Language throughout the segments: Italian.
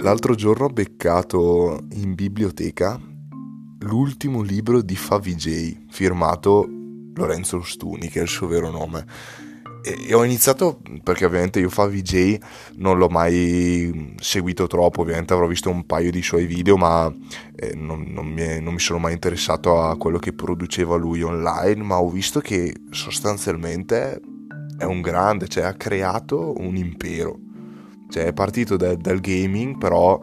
L'altro giorno ho beccato in biblioteca l'ultimo libro di Favij, firmato Lorenzo Stuni, che è il suo vero nome. E ho iniziato perché ovviamente io Favij non l'ho mai seguito troppo, ovviamente avrò visto un paio di suoi video, ma eh, non, non, mi è, non mi sono mai interessato a quello che produceva lui online, ma ho visto che sostanzialmente è un grande, cioè ha creato un impero cioè è partito da, dal gaming, però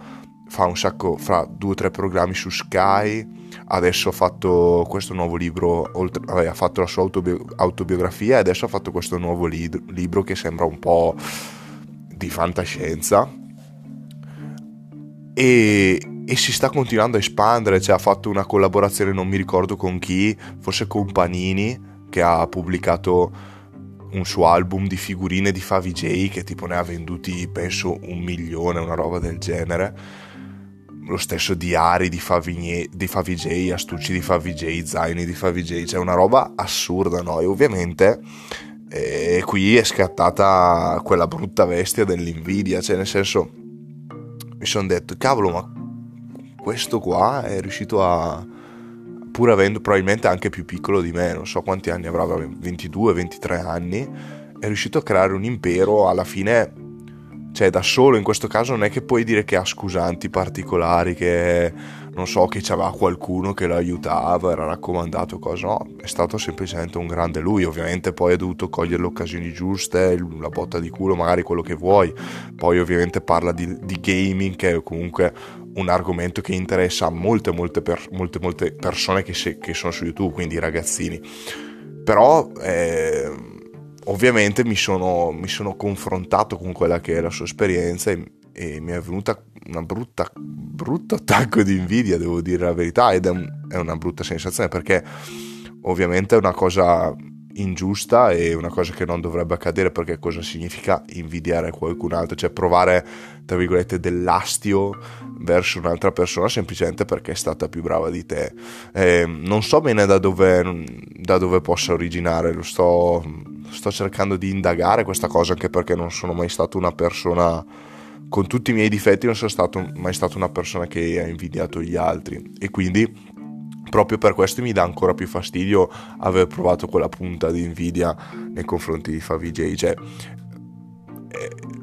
fa un sacco, fra due o tre programmi su Sky, adesso ha fatto questo nuovo libro, oltre, vabbè, ha fatto la sua autobi- autobiografia e adesso ha fatto questo nuovo li- libro che sembra un po' di fantascienza. E, e, si sta continuando a espandere, cioè ha fatto una collaborazione, non mi ricordo con chi, forse con Panini, che ha pubblicato un suo album di figurine di Favij che tipo ne ha venduti penso un milione, una roba del genere. Lo stesso diari di, Favigny, di Favij, astucci di Favij, zaini di Favij, cioè una roba assurda, no? E ovviamente eh, qui è scattata quella brutta bestia dell'invidia, cioè nel senso mi sono detto, cavolo, ma questo qua è riuscito a pur avendo probabilmente anche più piccolo di me, non so quanti anni avrà, 22-23 anni, è riuscito a creare un impero alla fine, cioè da solo in questo caso non è che puoi dire che ha scusanti particolari, che non so, che c'aveva qualcuno che lo aiutava, era raccomandato, cosa, no, è stato semplicemente un grande lui, ovviamente poi ha dovuto cogliere le occasioni giuste, la botta di culo, magari quello che vuoi, poi ovviamente parla di, di gaming che è comunque un argomento che interessa a molte, molte, per, molte, molte persone che, se, che, sono su YouTube, quindi ragazzini. Però eh, ovviamente mi sono, mi sono, confrontato con quella che è la sua esperienza e, e mi è venuta una brutta, brutto attacco di invidia, devo dire la verità, ed è, un, è una brutta sensazione perché ovviamente è una cosa ingiusta e una cosa che non dovrebbe accadere perché cosa significa invidiare qualcun altro, cioè provare tra virgolette dell'astio verso un'altra persona semplicemente perché è stata più brava di te. Eh, non so bene da dove, da dove possa originare, lo sto, sto cercando di indagare questa cosa anche perché non sono mai stato una persona con tutti i miei difetti non sono stato, mai stato una persona che ha invidiato gli altri e quindi proprio per questo mi dà ancora più fastidio aver provato quella punta di invidia nei confronti di Favij. Cioè,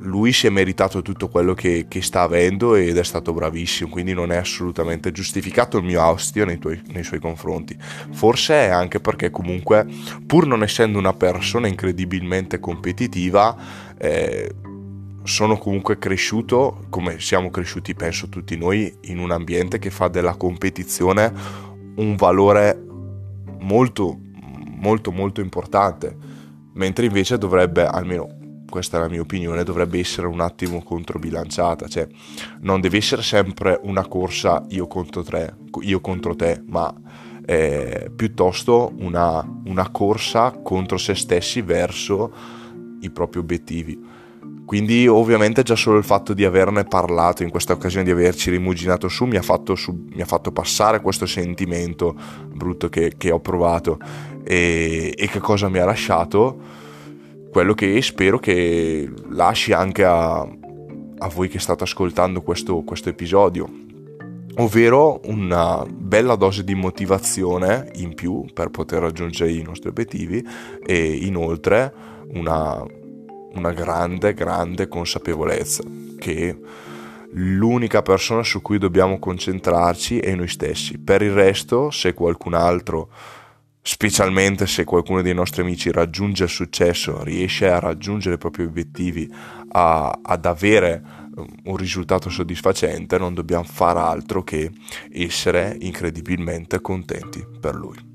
lui si è meritato tutto quello che, che, sta avendo ed è stato bravissimo, quindi non è assolutamente giustificato il mio astio nei, tuoi, nei suoi confronti. Forse è anche perché comunque, pur non essendo una persona incredibilmente competitiva, eh, sono comunque cresciuto, come siamo cresciuti penso tutti noi, in un ambiente che fa della competizione un valore molto molto molto importante mentre invece dovrebbe almeno questa è la mia opinione dovrebbe essere un attimo controbilanciata cioè non deve essere sempre una corsa io contro te, io contro te ma eh, piuttosto una, una corsa contro se stessi verso i propri obiettivi quindi ovviamente già solo il fatto di averne parlato in questa occasione, di averci rimuginato su, mi ha fatto, su, mi ha fatto passare questo sentimento brutto che, che ho provato. E, e, che cosa mi ha lasciato? Quello che spero che lasci anche a, a voi che state ascoltando questo, questo episodio. Ovvero una bella dose di motivazione in più per poter raggiungere i nostri obiettivi e inoltre una una grande, grande consapevolezza che l'unica persona su cui dobbiamo concentrarci è noi stessi. Per il resto, se qualcun altro, specialmente se qualcuno dei nostri amici raggiunge il successo, riesce a raggiungere i propri obiettivi, a, ad avere um, un risultato soddisfacente, non dobbiamo fare altro che essere incredibilmente contenti per lui.